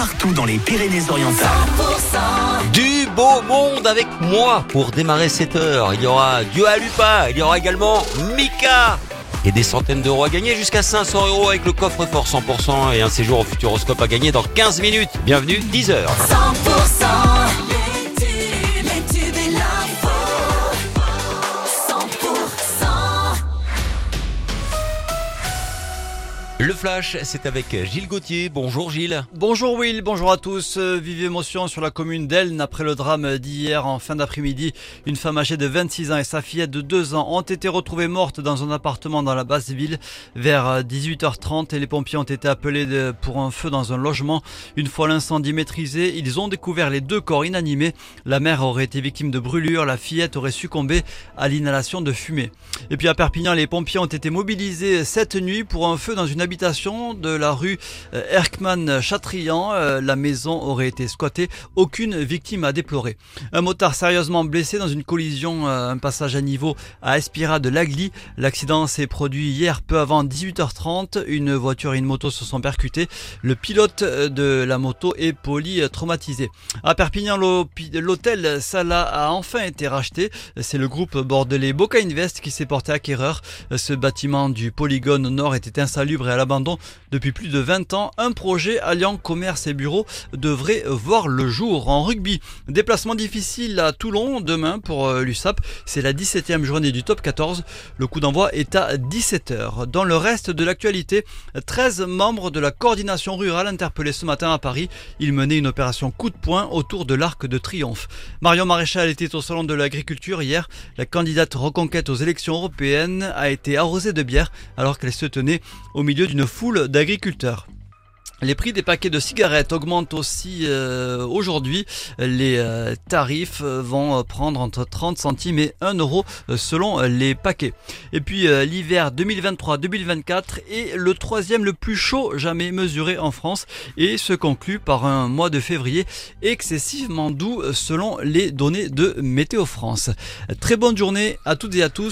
partout dans les Pyrénées-Orientales. Du beau monde avec moi pour démarrer cette heure. Il y aura Dua Lupa, il y aura également Mika. Et des centaines d'euros à gagner jusqu'à 500 euros avec le coffre-fort 100% et un séjour au Futuroscope à gagner dans 15 minutes. Bienvenue, 10 heures. 100% Le flash, c'est avec Gilles Gauthier. Bonjour Gilles. Bonjour Will, bonjour à tous. Euh, Vive émotion sur la commune d'Elne après le drame d'hier en fin d'après-midi. Une femme âgée de 26 ans et sa fillette de 2 ans ont été retrouvées mortes dans un appartement dans la basse ville vers euh, 18h30 et les pompiers ont été appelés pour un feu dans un logement. Une fois l'incendie maîtrisé, ils ont découvert les deux corps inanimés. La mère aurait été victime de brûlures, la fillette aurait succombé à l'inhalation de fumée. Et puis à Perpignan, les pompiers ont été mobilisés cette nuit pour un feu dans une de la rue euh, Erkman-Chatrian. Euh, La maison aurait été squattée. Aucune victime à déplorer. Un motard sérieusement blessé dans une collision, euh, un passage à niveau à Espira de Lagly. L'accident s'est produit hier peu avant 18h30. Une voiture et une moto se sont percutées. Le pilote de la moto est polytraumatisé. À Perpignan, l'hôtel Sala a enfin été racheté. C'est le groupe bordelais Boca Invest qui s'est porté acquéreur. Ce bâtiment du polygone nord était insalubre et à l'abandon depuis plus de 20 ans. Un projet alliant commerce et bureaux devrait voir le jour en rugby. Déplacement difficile à Toulon demain pour euh, l'USAP. C'est la 17e journée du top 14. Le coup d'envoi est à 17h. Dans le reste de l'actualité, 13 membres de la coordination rurale interpellés ce matin à Paris. Ils menaient une opération coup de poing autour de l'Arc de Triomphe. Marion Maréchal était au salon de l'agriculture hier. La candidate reconquête aux élections européennes a été arrosée de bière alors qu'elle se tenait au milieu d'une foule d'agriculteurs. Les prix des paquets de cigarettes augmentent aussi euh, aujourd'hui. Les euh, tarifs euh, vont prendre entre 30 centimes et 1 euro selon les paquets. Et puis l'hiver 2023-2024 est le troisième le plus chaud jamais mesuré en France et se conclut par un mois de février excessivement doux selon les données de Météo France. Très bonne journée à toutes et à tous.